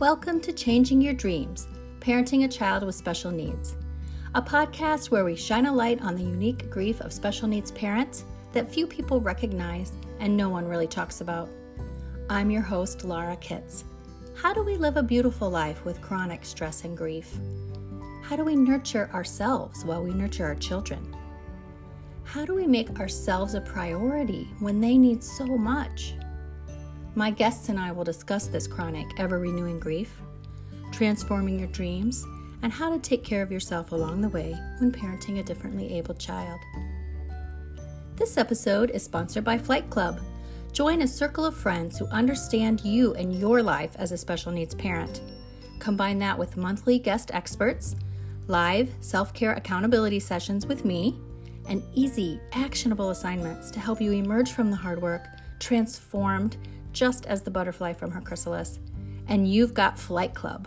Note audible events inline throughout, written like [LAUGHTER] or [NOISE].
Welcome to Changing Your Dreams Parenting a Child with Special Needs, a podcast where we shine a light on the unique grief of special needs parents that few people recognize and no one really talks about. I'm your host, Laura Kitts. How do we live a beautiful life with chronic stress and grief? How do we nurture ourselves while we nurture our children? How do we make ourselves a priority when they need so much? My guests and I will discuss this chronic, ever renewing grief, transforming your dreams, and how to take care of yourself along the way when parenting a differently abled child. This episode is sponsored by Flight Club. Join a circle of friends who understand you and your life as a special needs parent. Combine that with monthly guest experts, live self care accountability sessions with me, and easy, actionable assignments to help you emerge from the hard work transformed just as the butterfly from her chrysalis, and you've got Flight Club.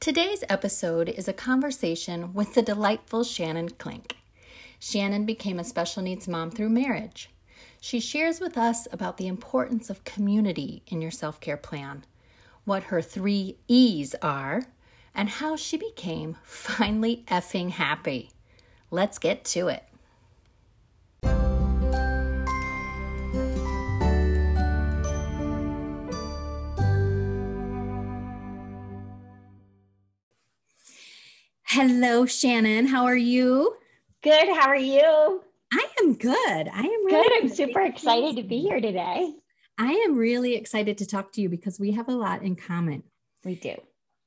Today's episode is a conversation with the delightful Shannon Klink. Shannon became a special needs mom through marriage. She shares with us about the importance of community in your self care plan, what her three E's are, and how she became [LAUGHS] finally effing happy. Let's get to it. Hello, Shannon. How are you? Good. How are you? I am good. I am really good. I'm super excited to be here today. I am really excited to talk to you because we have a lot in common. We do.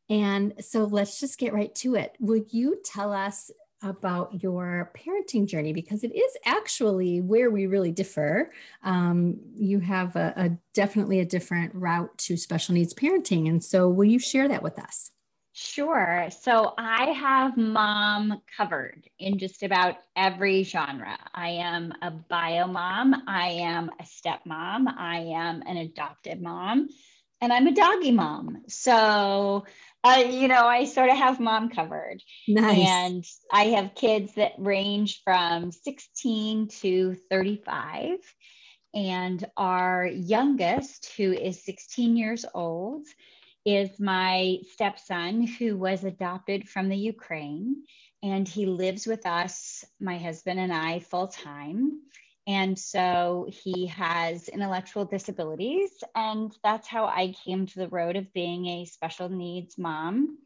And so let's just get right to it. Will you tell us about your parenting journey? Because it is actually where we really differ. Um, you have a, a definitely a different route to special needs parenting. And so will you share that with us? Sure. So I have mom covered in just about every genre. I am a bio mom, I am a stepmom, I am an adopted mom, and I'm a doggy mom. So, uh, you know, I sort of have mom covered. Nice. And I have kids that range from 16 to 35. And our youngest, who is 16 years old, is my stepson who was adopted from the Ukraine. And he lives with us, my husband and I, full time. And so he has intellectual disabilities. And that's how I came to the road of being a special needs mom.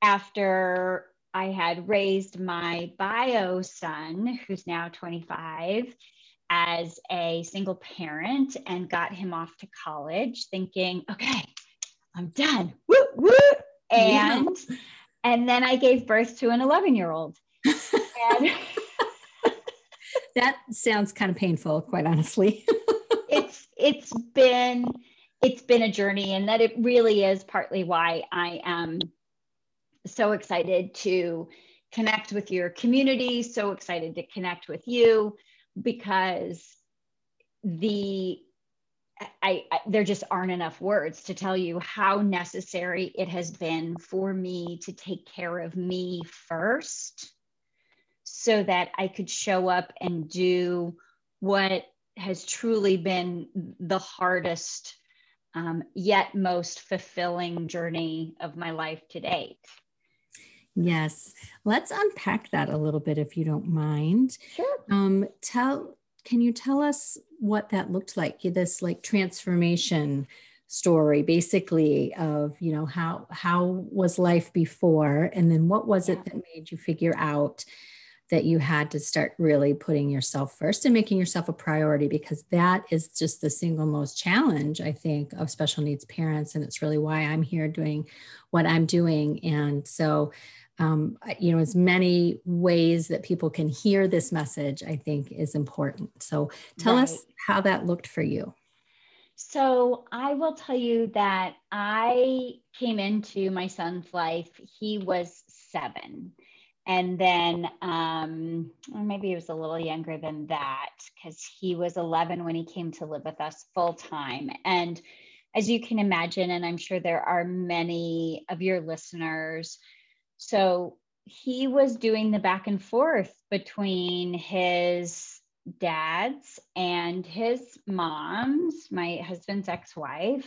After I had raised my bio son, who's now 25, as a single parent and got him off to college, thinking, okay, I'm done. Woo, woo. And yeah. and then I gave birth to an 11 year old. [LAUGHS] that sounds kind of painful, quite honestly. [LAUGHS] it's it's been it's been a journey, and that it really is partly why I am so excited to connect with your community, so excited to connect with you because the I, I, there just aren't enough words to tell you how necessary it has been for me to take care of me first so that I could show up and do what has truly been the hardest um, yet most fulfilling journey of my life to date. Yes, let's unpack that a little bit if you don't mind. Sure. Um, tell can you tell us what that looked like? This like transformation story basically of you know how how was life before and then what was it that made you figure out that you had to start really putting yourself first and making yourself a priority because that is just the single most challenge i think of special needs parents and it's really why i'm here doing what i'm doing and so um, you know, as many ways that people can hear this message, I think is important. So tell right. us how that looked for you. So I will tell you that I came into my son's life, he was seven. And then, um, or maybe he was a little younger than that because he was 11 when he came to live with us full time. And as you can imagine, and I'm sure there are many of your listeners so he was doing the back and forth between his dads and his moms, my husband's ex wife,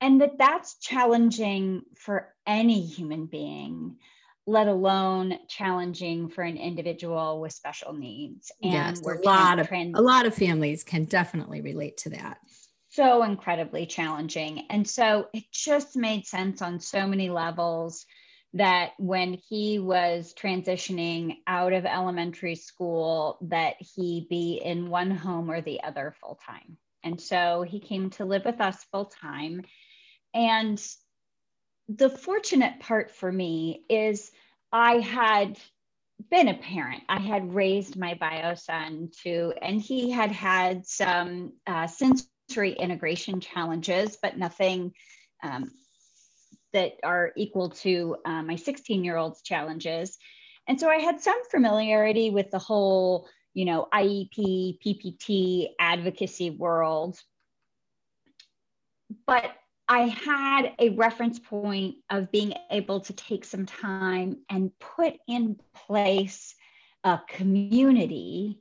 and that that's challenging for any human being let alone challenging for an individual with special needs. And yes, a lot of trans- a lot of families can definitely relate to that. So incredibly challenging. And so it just made sense on so many levels that when he was transitioning out of elementary school that he be in one home or the other full time and so he came to live with us full time and the fortunate part for me is i had been a parent. I had raised my bio son too and he had had some uh, sensory integration challenges but nothing um, that are equal to uh, my 16 year old's challenges. And so I had some familiarity with the whole, you know, IEP, PPT advocacy world. But I had a reference point of being able to take some time and put in place a community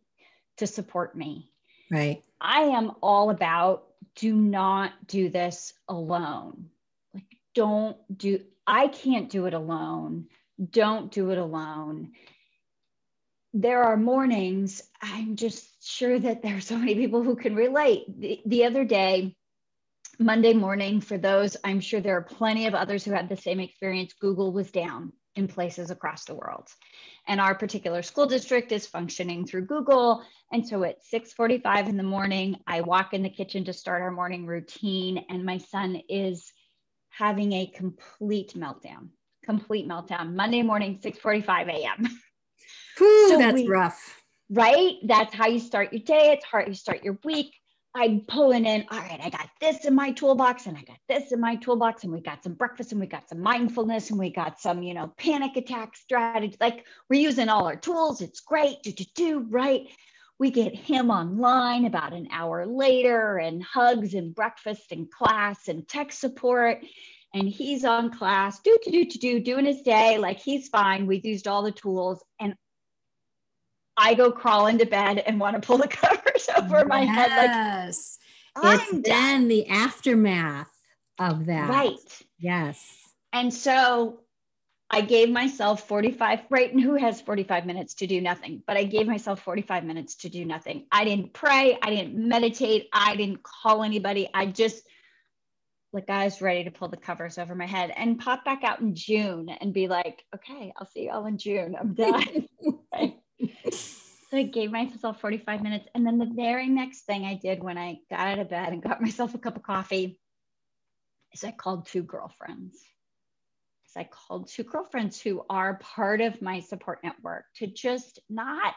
to support me. Right. I am all about do not do this alone don't do i can't do it alone. Don't do it alone. There are mornings i'm just sure that there are so many people who can relate. The, the other day monday morning for those i'm sure there are plenty of others who had the same experience. Google was down in places across the world. And our particular school district is functioning through google. And so at 6.45 in the morning i walk in the kitchen to start our morning routine. And my son is having a complete meltdown, complete meltdown. Monday morning, 6:45 a.m. [LAUGHS] so that's we, rough. Right? That's how you start your day. It's hard you start your week. I'm pulling in, all right, I got this in my toolbox and I got this in my toolbox and we got some breakfast and we got some mindfulness and we got some, you know, panic attack strategy. Like we're using all our tools. It's great. Do, do, do, right? We get him online about an hour later and hugs and breakfast and class and tech support. And he's on class do do do do doing his day like he's fine. We've used all the tools and i go crawl into bed and want to pull the [LAUGHS] covers over yes. my head like yes. It's I'm then done. the aftermath of that. Right. Yes. And so I gave myself 45, right? And who has 45 minutes to do nothing? But I gave myself 45 minutes to do nothing. I didn't pray. I didn't meditate. I didn't call anybody. I just, like, I was ready to pull the covers over my head and pop back out in June and be like, okay, I'll see you all in June. I'm done. [LAUGHS] So I gave myself 45 minutes. And then the very next thing I did when I got out of bed and got myself a cup of coffee is I called two girlfriends. I called two girlfriends who are part of my support network to just not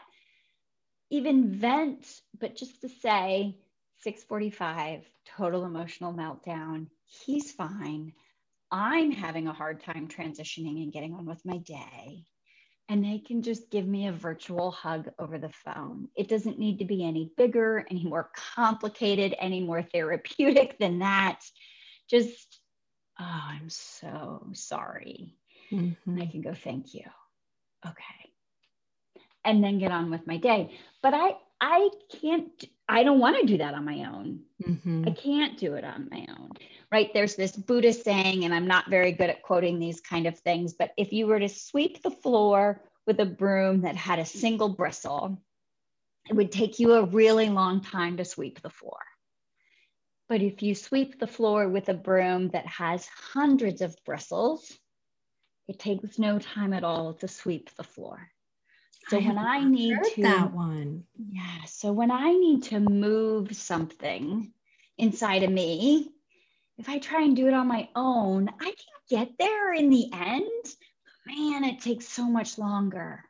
even vent, but just to say 645, total emotional meltdown. He's fine. I'm having a hard time transitioning and getting on with my day. And they can just give me a virtual hug over the phone. It doesn't need to be any bigger, any more complicated, any more therapeutic than that. Just oh, I'm so sorry. Mm-hmm. I can go, thank you. Okay. And then get on with my day. But I, I can't, I don't want to do that on my own. Mm-hmm. I can't do it on my own. Right. There's this Buddhist saying, and I'm not very good at quoting these kind of things, but if you were to sweep the floor with a broom that had a single bristle, it would take you a really long time to sweep the floor. But if you sweep the floor with a broom that has hundreds of bristles, it takes no time at all to sweep the floor. So I when I need to that one. Yeah. So when I need to move something inside of me, if I try and do it on my own, I can get there in the end. Man, it takes so much longer.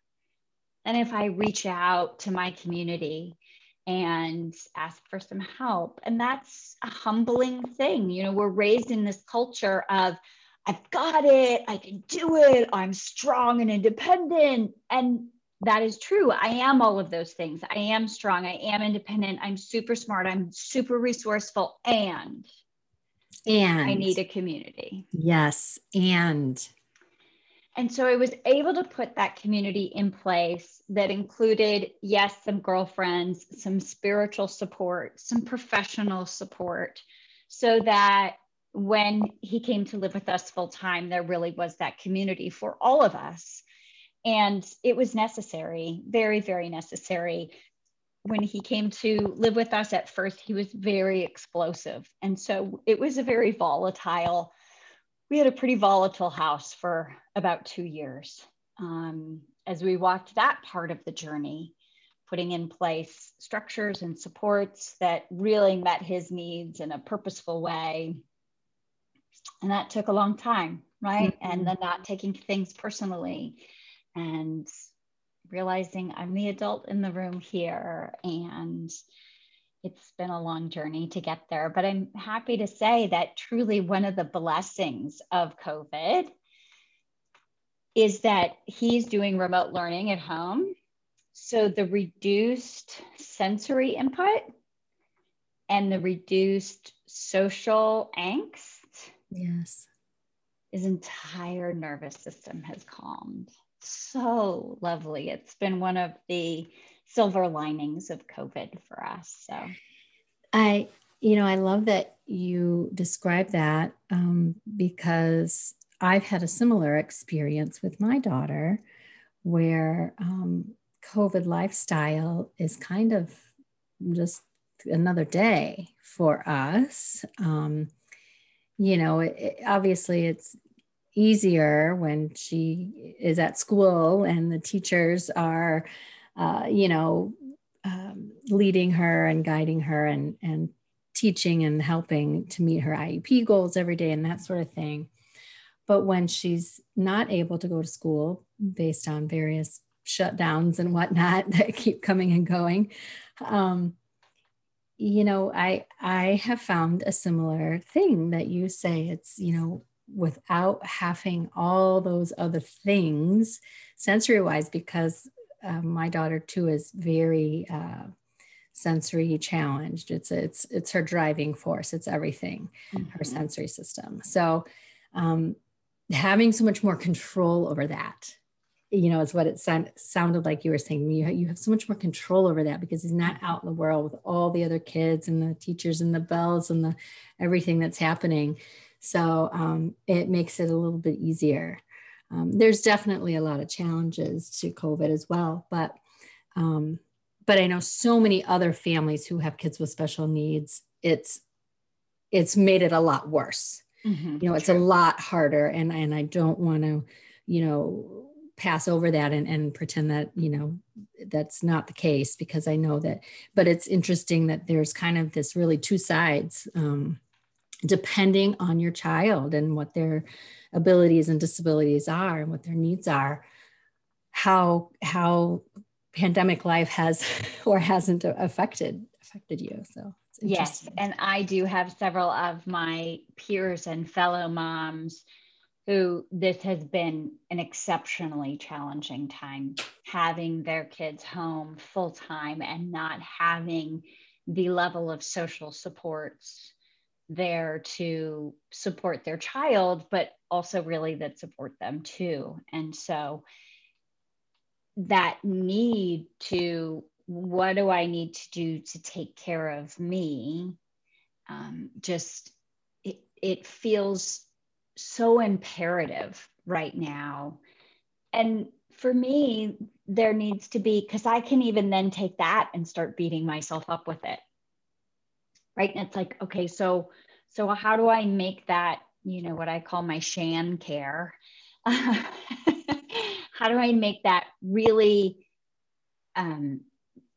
And if I reach out to my community and ask for some help. And that's a humbling thing. You know, we're raised in this culture of, I've got it, I can do it, I'm strong and independent. And that is true. I am all of those things. I am strong, I am independent, I'm super smart, I'm super resourceful, and and I need a community. Yes, and and so I was able to put that community in place that included, yes, some girlfriends, some spiritual support, some professional support, so that when he came to live with us full time, there really was that community for all of us. And it was necessary, very, very necessary. When he came to live with us at first, he was very explosive. And so it was a very volatile we had a pretty volatile house for about two years. Um, as we walked that part of the journey, putting in place structures and supports that really met his needs in a purposeful way. And that took a long time, right? Mm-hmm. And then not taking things personally and realizing I'm the adult in the room here and it's been a long journey to get there, but I'm happy to say that truly one of the blessings of COVID is that he's doing remote learning at home. So the reduced sensory input and the reduced social angst. Yes. His entire nervous system has calmed. So lovely. It's been one of the silver linings of COVID for us. So I, you know, I love that you describe that um, because I've had a similar experience with my daughter where um, COVID lifestyle is kind of just another day for us. Um, you know, it, it, obviously it's easier when she is at school and the teachers are uh, you know, um, leading her and guiding her and, and teaching and helping to meet her IEP goals every day and that sort of thing. But when she's not able to go to school based on various shutdowns and whatnot [LAUGHS] that keep coming and going, um, you know, I I have found a similar thing that you say. It's you know, without having all those other things sensory wise, because uh, my daughter too is very uh, sensory challenged. It's it's it's her driving force. It's everything, mm-hmm. her sensory system. So um, having so much more control over that, you know, is what it sound, sounded like you were saying. You you have so much more control over that because he's not out in the world with all the other kids and the teachers and the bells and the everything that's happening. So um, it makes it a little bit easier um, there's definitely a lot of challenges to COVID as well, but um, but I know so many other families who have kids with special needs. It's it's made it a lot worse. Mm-hmm, you know, it's true. a lot harder, and and I don't want to, you know, pass over that and, and pretend that you know that's not the case because I know that. But it's interesting that there's kind of this really two sides. Um, depending on your child and what their abilities and disabilities are and what their needs are how how pandemic life has [LAUGHS] or hasn't affected affected you. So yes and i do have several of my peers and fellow moms who this has been an exceptionally challenging time having their kids home full time and not having the level of social supports there to support their child, but also really that support them too. And so that need to, what do I need to do to take care of me? Um, just, it, it feels so imperative right now. And for me, there needs to be, because I can even then take that and start beating myself up with it right and it's like okay so so how do i make that you know what i call my shan care [LAUGHS] how do i make that really um,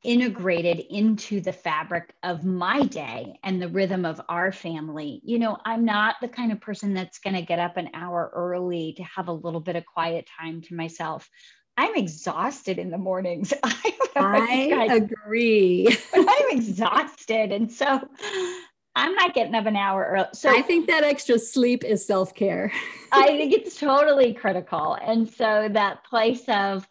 integrated into the fabric of my day and the rhythm of our family. You know, I'm not the kind of person that's going to get up an hour early to have a little bit of quiet time to myself. I'm exhausted in the mornings. [LAUGHS] I, I agree. [LAUGHS] exhausted. And so I'm not getting up an hour early. So I think that extra sleep is self care. [LAUGHS] I think it's totally critical. And so that place of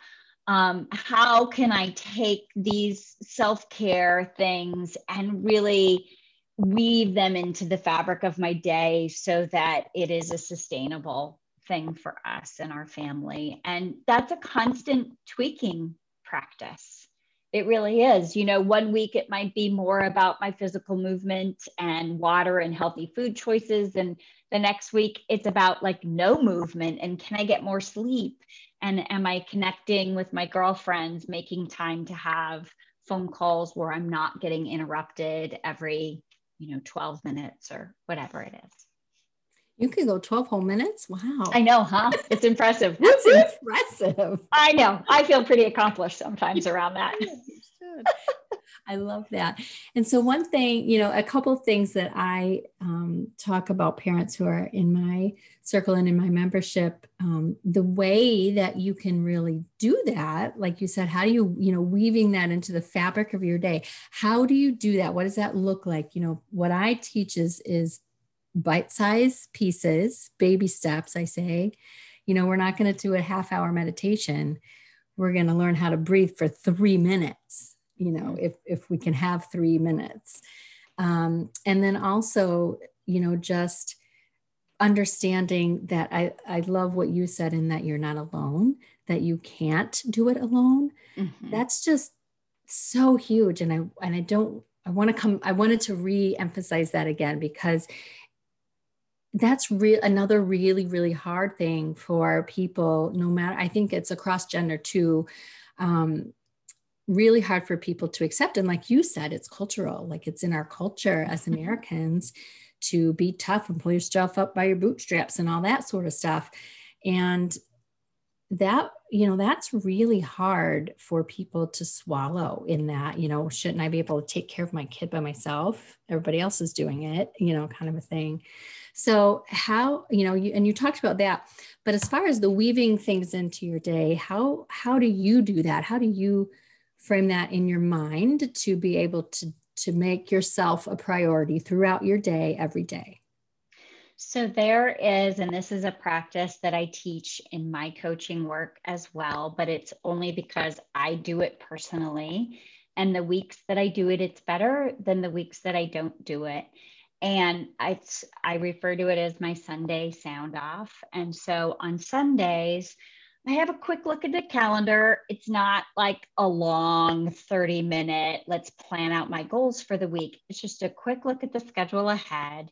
um, how can I take these self care things and really weave them into the fabric of my day so that it is a sustainable thing for us and our family. And that's a constant tweaking practice. It really is. You know, one week it might be more about my physical movement and water and healthy food choices. And the next week it's about like no movement and can I get more sleep? And am I connecting with my girlfriends, making time to have phone calls where I'm not getting interrupted every, you know, 12 minutes or whatever it is. You could go 12 whole minutes. Wow. I know, huh? It's impressive. [LAUGHS] That's impressive. I know. I feel pretty accomplished sometimes around that. [LAUGHS] I love that. And so, one thing, you know, a couple of things that I um, talk about parents who are in my circle and in my membership, um, the way that you can really do that, like you said, how do you, you know, weaving that into the fabric of your day? How do you do that? What does that look like? You know, what I teach is is bite-sized pieces, baby steps. I say, you know, we're not going to do a half-hour meditation. We're going to learn how to breathe for three minutes you know if if we can have three minutes um, and then also you know just understanding that I, I love what you said in that you're not alone that you can't do it alone mm-hmm. that's just so huge and i and i don't i want to come i wanted to re-emphasize that again because that's real another really really hard thing for people no matter i think it's across gender too um, really hard for people to accept. And like you said, it's cultural, like it's in our culture as mm-hmm. Americans to be tough and pull yourself up by your bootstraps and all that sort of stuff. And that, you know, that's really hard for people to swallow in that, you know, shouldn't I be able to take care of my kid by myself? Everybody else is doing it, you know, kind of a thing. So, how, you know, you, and you talked about that, but as far as the weaving things into your day, how, how do you do that? How do you, frame that in your mind to be able to to make yourself a priority throughout your day every day so there is and this is a practice that i teach in my coaching work as well but it's only because i do it personally and the weeks that i do it it's better than the weeks that i don't do it and I, I refer to it as my Sunday sound off. And so on Sundays, I have a quick look at the calendar. It's not like a long 30 minute, let's plan out my goals for the week. It's just a quick look at the schedule ahead.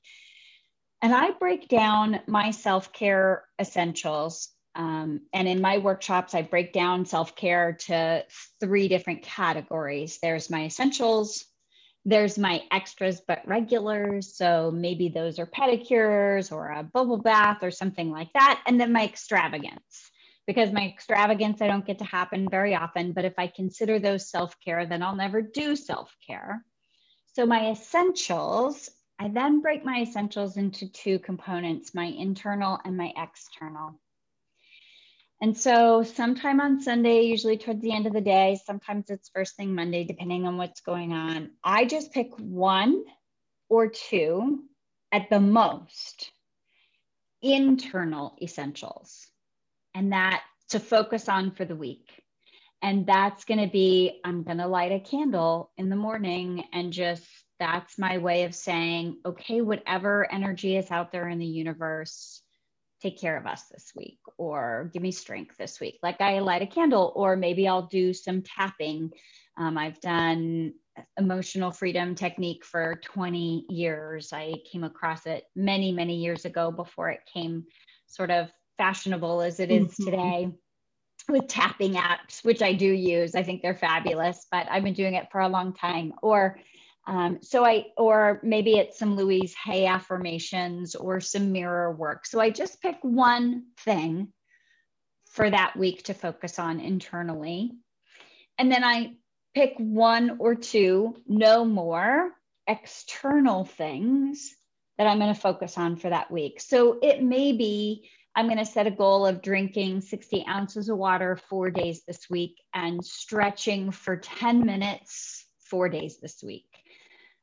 And I break down my self care essentials. Um, and in my workshops, I break down self care to three different categories there's my essentials, there's my extras but regulars. So maybe those are pedicures or a bubble bath or something like that. And then my extravagance because my extravagance I don't get to happen very often. But if I consider those self care, then I'll never do self care. So my essentials, I then break my essentials into two components my internal and my external. And so, sometime on Sunday, usually towards the end of the day, sometimes it's first thing Monday, depending on what's going on, I just pick one or two at the most internal essentials and that to focus on for the week. And that's going to be I'm going to light a candle in the morning and just that's my way of saying, okay, whatever energy is out there in the universe, take care of us this week or give me strength this week. Like I light a candle, or maybe I'll do some tapping. Um, I've done emotional freedom technique for 20 years. I came across it many, many years ago before it came sort of fashionable as it is mm-hmm. today with tapping apps, which I do use. I think they're fabulous, but I've been doing it for a long time. Or um, so I, or maybe it's some Louise Hay affirmations or some mirror work. So I just pick one thing for that week to focus on internally. And then I pick one or two, no more external things that I'm going to focus on for that week. So it may be I'm going to set a goal of drinking 60 ounces of water four days this week and stretching for 10 minutes four days this week.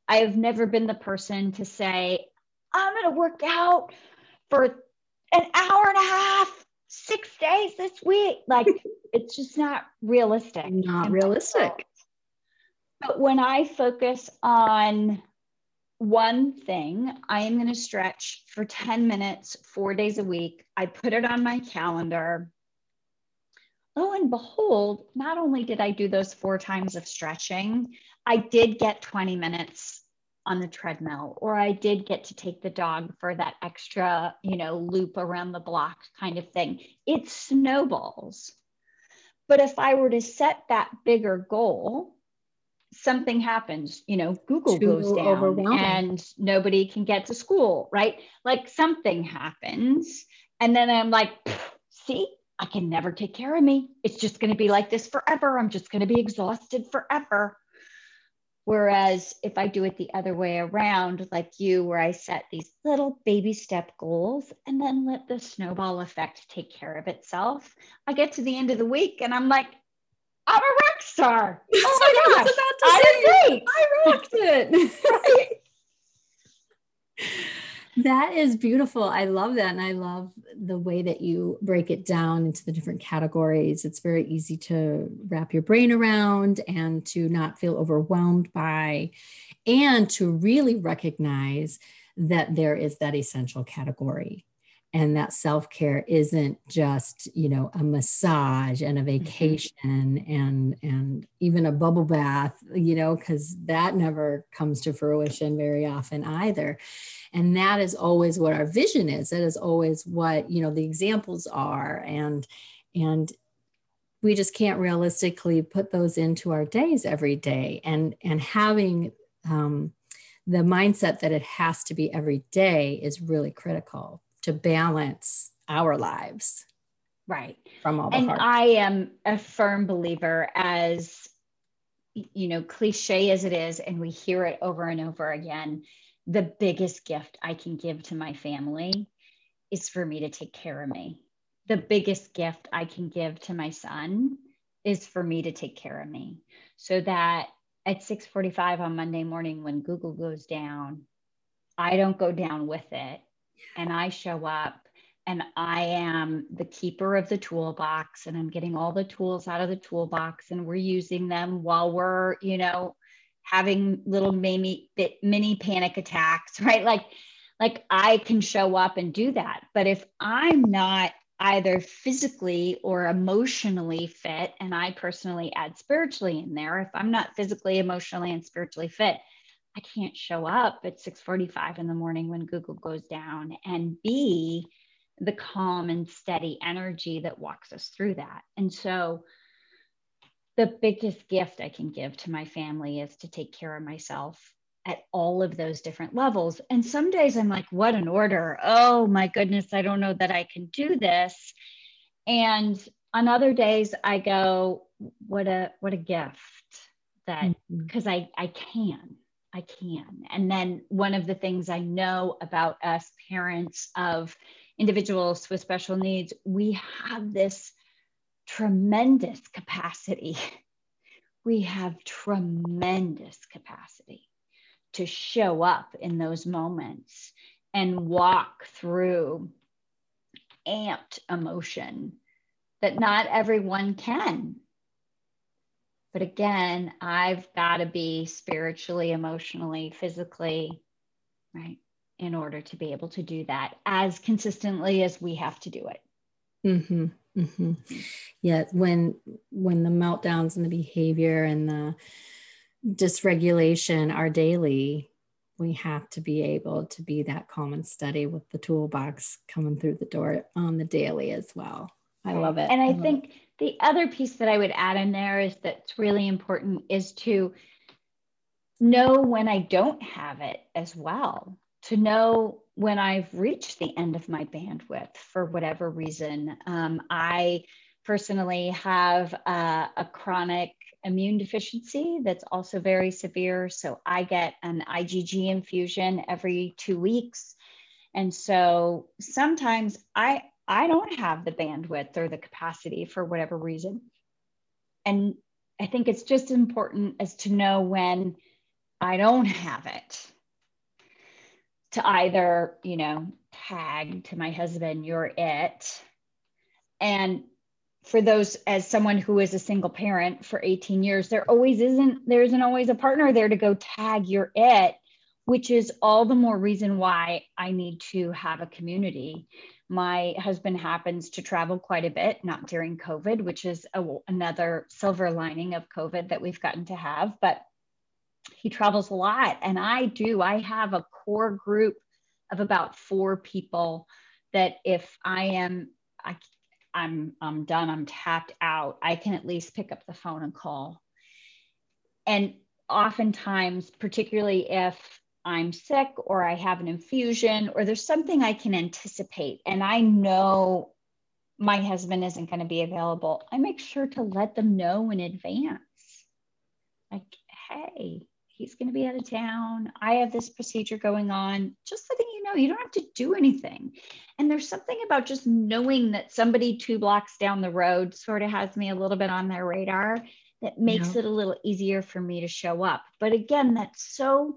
I have never been the person to say, I'm going to work out for an hour and a half, six days this week. Like, [LAUGHS] it's just not realistic. Not realistic. But when I focus on one thing I am going to stretch for 10 minutes, four days a week. I put it on my calendar. Lo and behold, not only did I do those four times of stretching, I did get 20 minutes on the treadmill, or I did get to take the dog for that extra, you know, loop around the block kind of thing. It snowballs. But if I were to set that bigger goal, something happens, you know, Google Too goes down and nobody can get to school, right? Like something happens. And then I'm like, see, I can never take care of me. It's just going to be like this forever. I'm just going to be exhausted forever. Whereas if I do it the other way around, like you, where I set these little baby step goals and then let the snowball effect take care of itself, I get to the end of the week and I'm like, I'm a rock star. [LAUGHS] Oh my gosh. I, I did great. I rocked it. [LAUGHS] right. That is beautiful. I love that. And I love the way that you break it down into the different categories. It's very easy to wrap your brain around and to not feel overwhelmed by, and to really recognize that there is that essential category and that self-care isn't just you know a massage and a mm-hmm. vacation mm-hmm. and and even a bubble bath you know because that never comes to fruition very often either and that is always what our vision is that is always what you know the examples are and and we just can't realistically put those into our days every day and and having um, the mindset that it has to be every day is really critical to balance our lives right. from all the and i am a firm believer as you know cliche as it is and we hear it over and over again the biggest gift i can give to my family is for me to take care of me. The biggest gift i can give to my son is for me to take care of me. So that at 6:45 on Monday morning when Google goes down I don't go down with it and I show up and I am the keeper of the toolbox and I'm getting all the tools out of the toolbox and we're using them while we're, you know, having little mini mini panic attacks, [LAUGHS] right? Like like I can show up and do that. But if I'm not either physically or emotionally fit and I personally add spiritually in there, if I'm not physically, emotionally and spiritually fit, I can't show up at 6:45 in the morning when Google goes down and be the calm and steady energy that walks us through that. And so the biggest gift I can give to my family is to take care of myself at all of those different levels. And some days I'm like, what an order. Oh my goodness, I don't know that I can do this. And on other days I go, what a what a gift that because mm-hmm. I I can I can. And then one of the things I know about us parents of individuals with special needs, we have this tremendous capacity. [LAUGHS] We have tremendous capacity to show up in those moments and walk through amped emotion that not everyone can. But again, I've got to be spiritually, emotionally, physically, right, in order to be able to do that as consistently as we have to do it. Mm-hmm. Mm-hmm. Yeah, when when the meltdowns and the behavior and the dysregulation are daily, we have to be able to be that calm and steady with the toolbox coming through the door on the daily as well. I love it. And I, I think the other piece that I would add in there is that's really important is to know when I don't have it as well, to know when I've reached the end of my bandwidth for whatever reason. Um, I personally have a, a chronic immune deficiency that's also very severe. So I get an IgG infusion every two weeks. And so sometimes I, I don't have the bandwidth or the capacity for whatever reason. And I think it's just important as to know when I don't have it to either, you know, tag to my husband, you're it. And for those as someone who is a single parent for 18 years, there always isn't, there isn't always a partner there to go tag you're it which is all the more reason why I need to have a community. My husband happens to travel quite a bit, not during COVID, which is a, another silver lining of COVID that we've gotten to have, but he travels a lot. And I do, I have a core group of about four people that if I am, I, I'm, I'm done, I'm tapped out, I can at least pick up the phone and call. And oftentimes, particularly if I'm sick or I have an infusion or there's something I can anticipate and I know my husband isn't going to be available, I make sure to let them know in advance. Like, hey, he's going to be out of town. I have this procedure going on. Just letting you know, you don't have to do anything. And there's something about just knowing that somebody two blocks down the road sort of has me a little bit on their radar that makes yeah. it a little easier for me to show up. But again, that's so,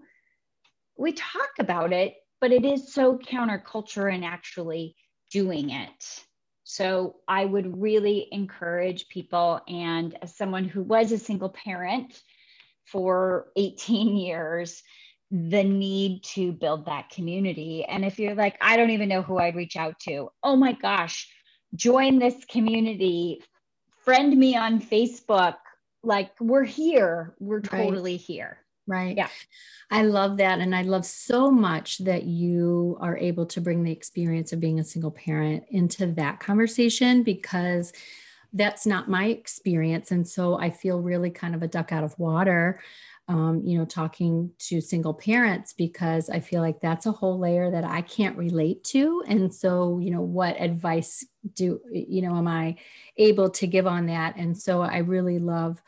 we talk about it, but it is so counterculture in actually doing it. So I would really encourage people, and as someone who was a single parent, for 18 years the need to build that community. And if you're like, I don't even know who I'd reach out to, oh my gosh, join this community, friend me on Facebook. Like, we're here, we're totally right. here. Right. Yeah. I love that. And I love so much that you are able to bring the experience of being a single parent into that conversation because that's not my experience. And so I feel really kind of a duck out of water, um, you know, talking to single parents because I feel like that's a whole layer that I can't relate to. And so, you know, what advice do, you know, am I able to give on that? And so I really love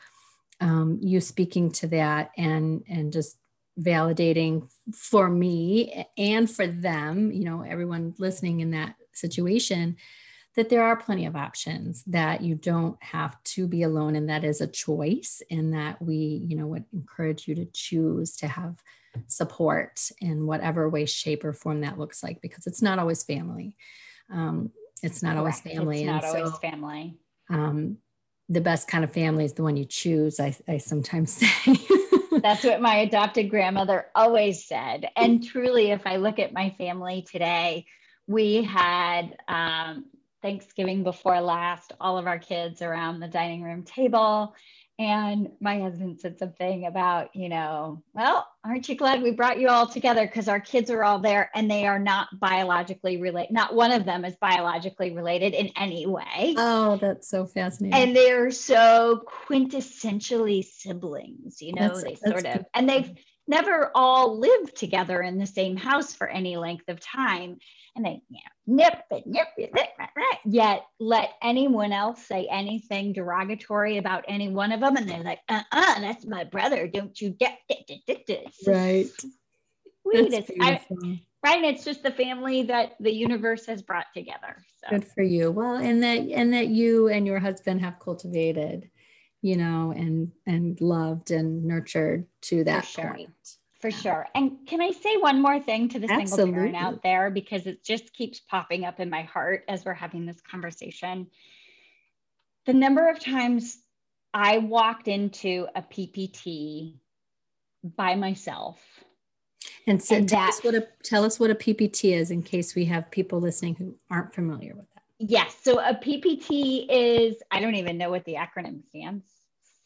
um, you speaking to that and, and just validating for me and for them, you know, everyone listening in that situation that there are plenty of options that you don't have to be alone and that is a choice and that we you know would encourage you to choose to have support in whatever way shape or form that looks like because it's not always family. Um, it's not always family it's not and always so, family. um, the best kind of family is the one you choose i, I sometimes [LAUGHS] say. That's what my adopted grandmother always said. And truly if i look at my family today we had um, Thanksgiving before last, all of our kids around the dining room table. And my husband said something about, you know, well, aren't you glad we brought you all together? Because our kids are all there and they are not biologically related. Not one of them is biologically related in any way. Oh, that's so fascinating. And they're so quintessentially siblings, you know, that's, they sort of, and they've never all lived together in the same house for any length of time and they nip and nip, nip, nip, yet let anyone else say anything derogatory about any one of them. And they're like uh-uh that's my brother. Don't you get it? Right. Sweetest I, right? It's just the family that the universe has brought together so. good for you. Well and that and that you and your husband have cultivated you know and and loved and nurtured to that sure. point for sure. And can I say one more thing to the Absolutely. single parent out there because it just keeps popping up in my heart as we're having this conversation. The number of times I walked into a PPT by myself. And so and tell, that, us what a, tell us what a PPT is in case we have people listening who aren't familiar with that. Yes. So a PPT is, I don't even know what the acronym stands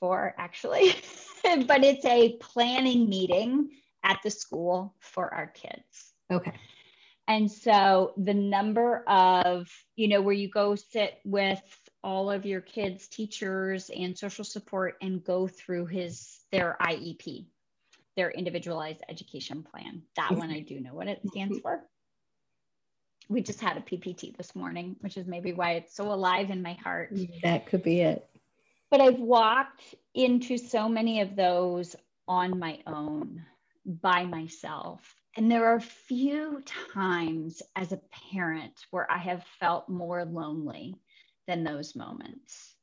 for actually, [LAUGHS] but it's a planning meeting at the school for our kids. Okay. And so the number of, you know, where you go sit with all of your kids' teachers and social support and go through his their IEP, their individualized education plan. That one I do know what it stands for. We just had a PPT this morning, which is maybe why it's so alive in my heart. That could be it. But I've walked into so many of those on my own by myself. And there are few times as a parent where I have felt more lonely than those moments.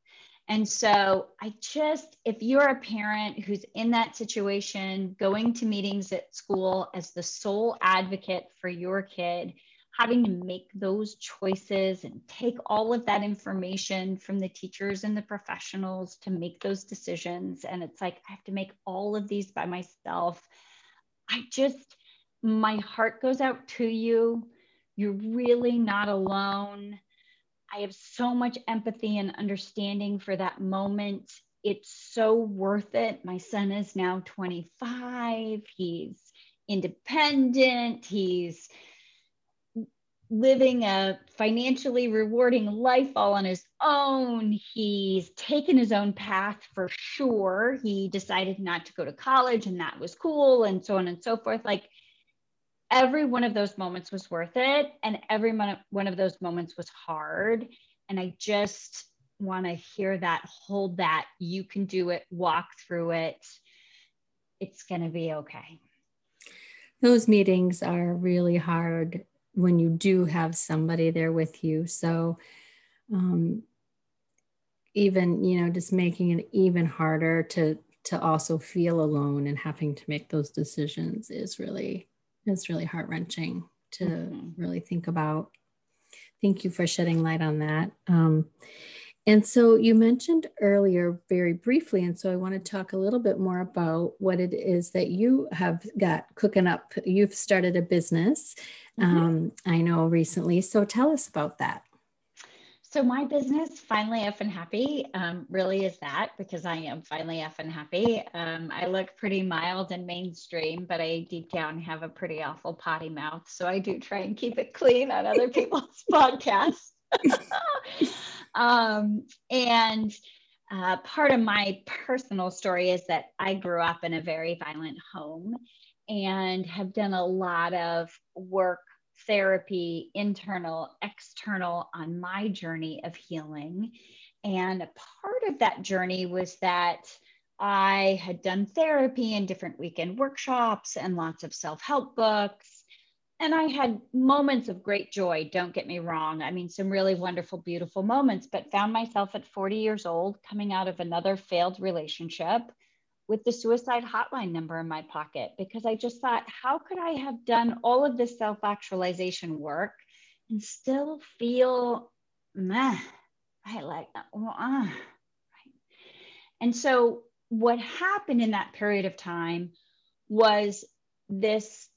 And so I just, if you're a parent who's in that situation, going to meetings at school as the sole advocate for your kid, having to make those choices and take all of that information from the teachers and the professionals to make those decisions. And it's like, I have to make all of these by myself. I just, my heart goes out to you. You're really not alone. I have so much empathy and understanding for that moment. It's so worth it. My son is now 25. He's independent. He's living a financially rewarding life all on his own. He's taken his own path for sure. He decided not to go to college, and that was cool, and so on and so forth. Like every one of those moments was worth it, and every one of those moments was hard. And I just want to hear that, hold that. You can do it, walk through it. It's going to be okay. Those meetings are really hard when you do have somebody there with you. So, um, even you know, just making it even harder to to also feel alone and having to make those decisions is really is really heart wrenching to mm-hmm. really think about. Thank you for shedding light on that. Um, and so you mentioned earlier very briefly, and so I want to talk a little bit more about what it is that you have got cooking up. You've started a business, mm-hmm. um, I know recently. So tell us about that. So my business, finally effing happy, um, really is that because I am finally effing happy. Um, I look pretty mild and mainstream, but I deep down have a pretty awful potty mouth. So I do try and keep it clean on other [LAUGHS] people's podcasts. [LAUGHS] um, and uh, part of my personal story is that I grew up in a very violent home and have done a lot of work, therapy, internal, external on my journey of healing. And a part of that journey was that I had done therapy and different weekend workshops and lots of self help books and I had moments of great joy, don't get me wrong. I mean, some really wonderful, beautiful moments, but found myself at 40 years old coming out of another failed relationship with the suicide hotline number in my pocket because I just thought, how could I have done all of this self actualization work and still feel meh? I like, uh, uh, And so, what happened in that period of time was this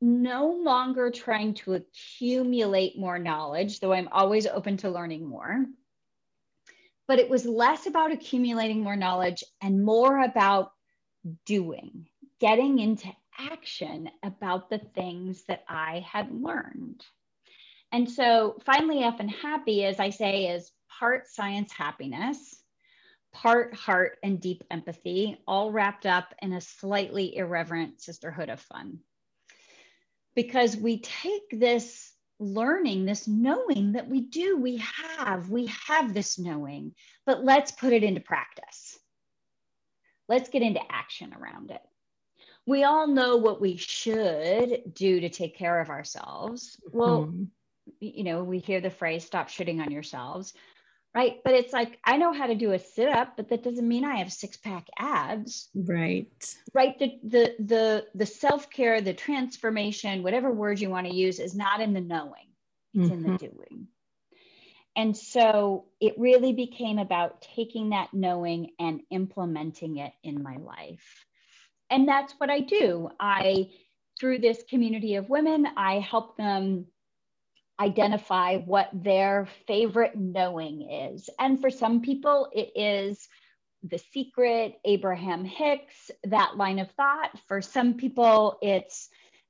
no longer trying to accumulate more knowledge, though I'm always open to learning more. But it was less about accumulating more knowledge and more about doing, getting into action about the things that I had learned. And so, finally, effing happy, as I say, is part science happiness, part heart and deep empathy, all wrapped up in a slightly irreverent sisterhood of fun because we take this learning, this knowing that we do, we have, we have this knowing, but let's put it into practice. Let's get into action around it. We all know what we should do to take care of ourselves. Well, mm-hmm. you know, we hear the phrase stop shitting on yourselves right? But it's like i know how to do a sit up but that doesn't mean i have six pack abs. Right. Right? The the the, the self-care the transformation whatever word you want to use is not in the knowing. It's mm-hmm. in the mm-hmm. doing. And so it really became about taking that knowing and implementing it in my life. And that's what i do. I through this community of women i help them identify what their favorite knowing is. And for some people, it is The Secret, Abraham Hicks, that line of thought. For some people, it's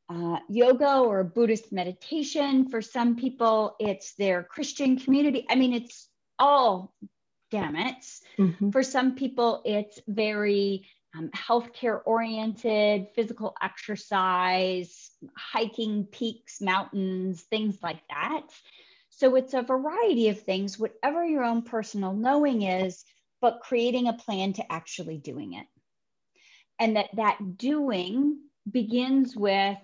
uh, yoga or Buddhist meditation. For some people, it's their Christian community. I mean, it's all gamuts. Mm-hmm. For some people, it's very um, healthcare oriented, physical exercise, hiking peaks, mountains, things like that. So it's a variety of things, whatever your own personal knowing is, but creating a plan to actually doing it. And that that doing begins with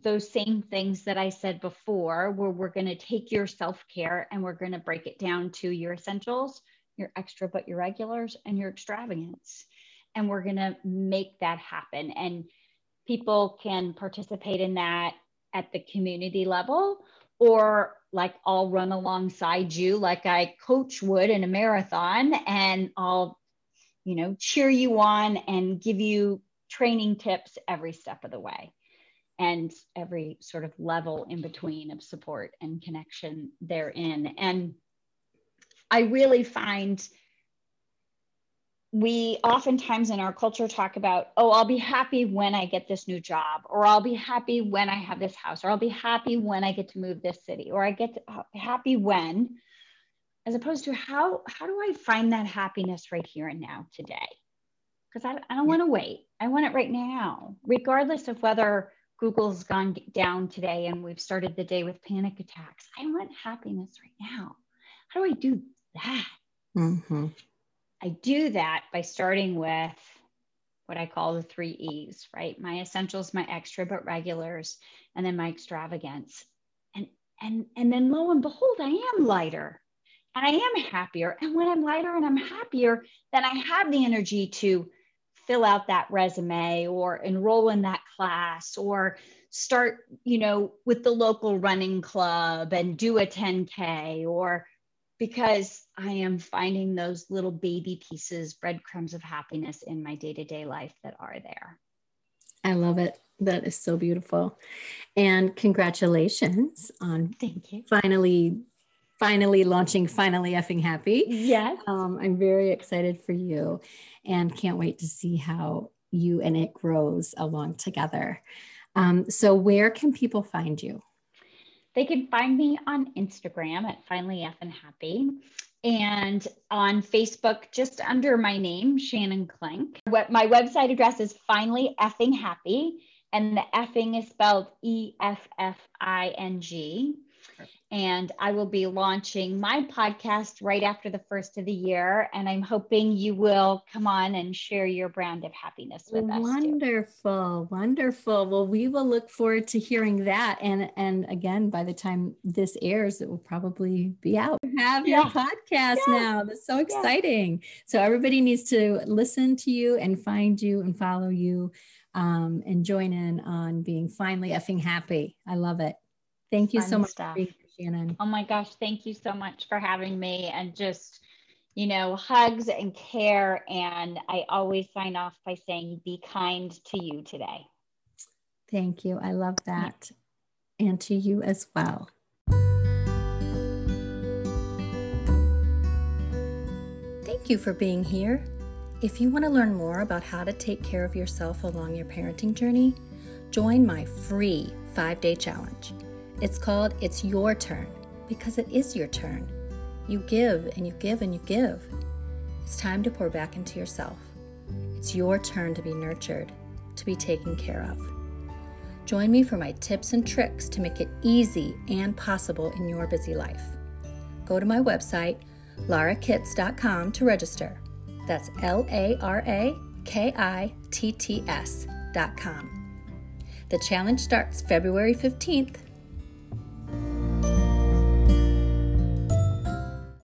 those same things that I said before, where we're going to take your self care and we're going to break it down to your essentials, your extra but your regulars, and your extravagance and we're going to make that happen. And people can participate in that at the community level or like I'll run alongside you like I coach would in a marathon and I'll you know cheer you on and give you training tips every step of the way. and every sort of level in between of support and connection therein. And I really find we oftentimes in our culture talk about, oh, I'll be happy when I get this new job, or I'll be happy when I have this house, or I'll be happy when I get to move this city, or I get to, uh, happy when, as opposed to how how do I find that happiness right here and now today? Because I, I don't want to wait. I want it right now, regardless of whether Google's gone down today and we've started the day with panic attacks. I want happiness right now. How do I do that? Mm-hmm. I do that by starting with what I call the three E's, right? My essentials, my extra but regulars, and then my extravagance. And and and then lo and behold, I am lighter and I am happier. And when I'm lighter and I'm happier, then I have the energy to fill out that resume or enroll in that class or start, you know, with the local running club and do a 10K or because I am finding those little baby pieces, breadcrumbs of happiness in my day to day life that are there. I love it. That is so beautiful. And congratulations on Thank you. finally finally launching finally effing happy yes um, i'm very excited for you and can't wait to see how you and it grows along together um, so where can people find you they can find me on Instagram at Finally Effing Happy and on Facebook just under my name, Shannon Klink. What my website address is Finally Effing Happy, and the effing is spelled E F F I N G and I will be launching my podcast right after the first of the year. And I'm hoping you will come on and share your brand of happiness with us. Wonderful, wonderful. Well, we will look forward to hearing that. And and again, by the time this airs, it will probably be out. Have yeah. your podcast yeah. now. That's so exciting. Yeah. So everybody needs to listen to you and find you and follow you. Um, and join in on being finally effing happy. I love it. Thank you so much stuff. Shannon. Oh my gosh, thank you so much for having me and just, you know, hugs and care. And I always sign off by saying, be kind to you today. Thank you. I love that. And to you as well. Thank you for being here. If you want to learn more about how to take care of yourself along your parenting journey, join my free five day challenge. It's called It's Your Turn because it is your turn. You give and you give and you give. It's time to pour back into yourself. It's your turn to be nurtured, to be taken care of. Join me for my tips and tricks to make it easy and possible in your busy life. Go to my website, larakitts.com, to register. That's L A R A K I T T S.com. The challenge starts February 15th